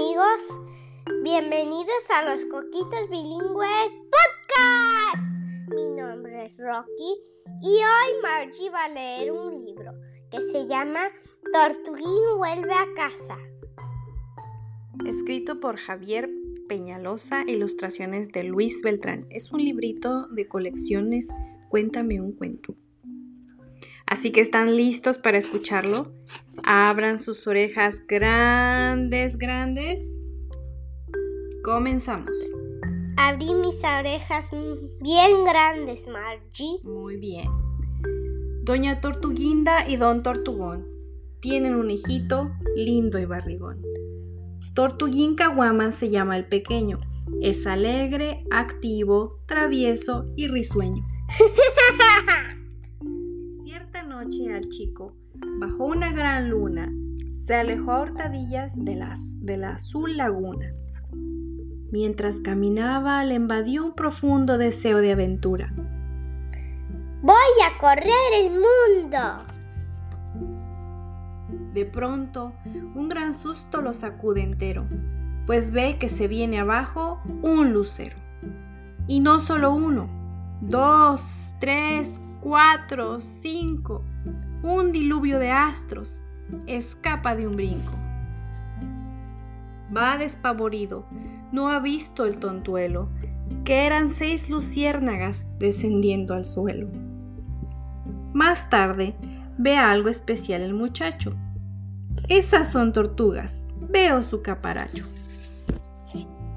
amigos, bienvenidos a los Coquitos Bilingües Podcast. Mi nombre es Rocky y hoy Margie va a leer un libro que se llama Tortuguín vuelve a casa. Escrito por Javier Peñalosa, ilustraciones de Luis Beltrán. Es un librito de colecciones Cuéntame un cuento. Así que están listos para escucharlo. Abran sus orejas grandes, grandes. Comenzamos. Abrí mis orejas bien grandes, Margie. Muy bien. Doña Tortuguinda y Don Tortugón tienen un hijito lindo y barrigón. Tortuguín Caguama se llama el pequeño. Es alegre, activo, travieso y risueño. noche al chico, bajo una gran luna, se alejó a hurtadillas de la, de la azul laguna. Mientras caminaba, le invadió un profundo deseo de aventura. Voy a correr el mundo. De pronto, un gran susto lo sacude entero, pues ve que se viene abajo un lucero. Y no solo uno, dos, tres, cuatro, cinco, un diluvio de astros, escapa de un brinco. Va despavorido, no ha visto el tontuelo, que eran seis luciérnagas descendiendo al suelo. Más tarde, ve algo especial el muchacho. Esas son tortugas, veo su caparacho.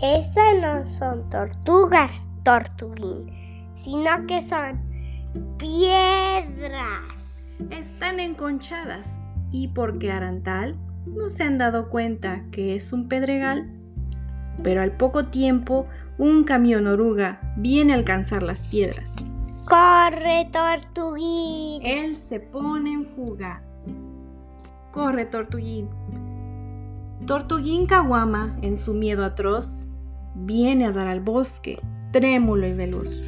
Esas no son tortugas, tortuguín, sino que son piedras. Están enconchadas y porque harán tal, no se han dado cuenta que es un pedregal. Pero al poco tiempo, un camión oruga viene a alcanzar las piedras. ¡Corre, Tortuguín! Él se pone en fuga. ¡Corre, Tortuguín! Tortuguín Caguama, en su miedo atroz, viene a dar al bosque, trémulo y veloz.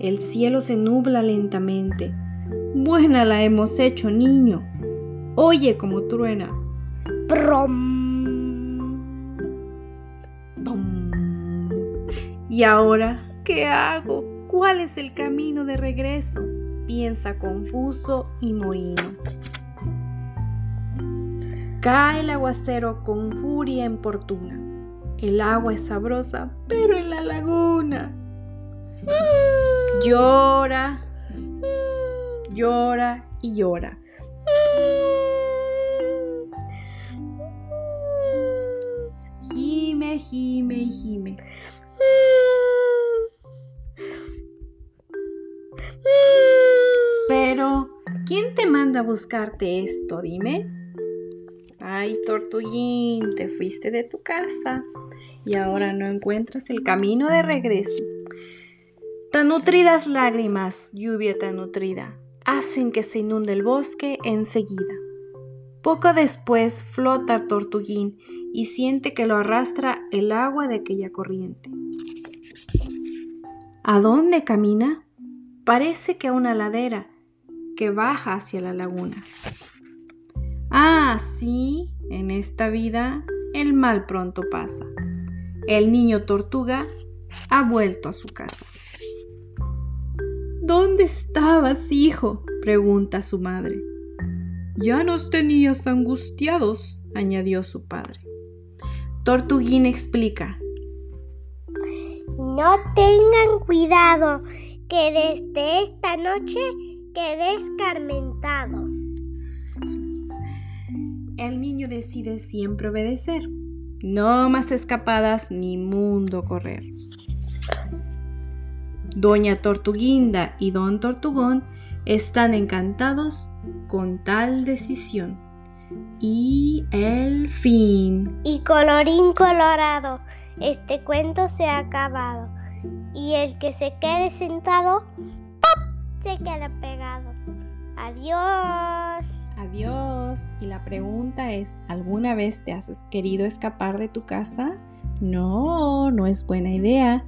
El cielo se nubla lentamente. Buena la hemos hecho, niño. Oye como truena. ¿Y ahora qué hago? ¿Cuál es el camino de regreso? Piensa confuso y mohino. Cae el aguacero con furia importuna. El agua es sabrosa, pero en la laguna. Llora, llora y llora. Gime, gime y gime. Pero, ¿quién te manda a buscarte esto? Dime. Ay, Tortuguín, te fuiste de tu casa y ahora no encuentras el camino de regreso. Tan nutridas lágrimas, lluvia tan nutrida, hacen que se inunde el bosque enseguida. Poco después flota Tortuguín y siente que lo arrastra el agua de aquella corriente. ¿A dónde camina? Parece que a una ladera que baja hacia la laguna. Ah, sí, en esta vida el mal pronto pasa. El niño tortuga ha vuelto a su casa. ¿Dónde estabas, hijo? pregunta su madre. Ya nos tenías angustiados, añadió su padre. Tortuguín explica. No tengan cuidado, que desde esta noche quedé escarmentado. El niño decide siempre obedecer. No más escapadas ni mundo correr. Doña Tortuguinda y Don Tortugón están encantados con tal decisión. Y el fin. Y colorín colorado, este cuento se ha acabado. Y el que se quede sentado, ¡pop! se queda pegado. Adiós. Adiós. Y la pregunta es, ¿alguna vez te has querido escapar de tu casa? No, no es buena idea.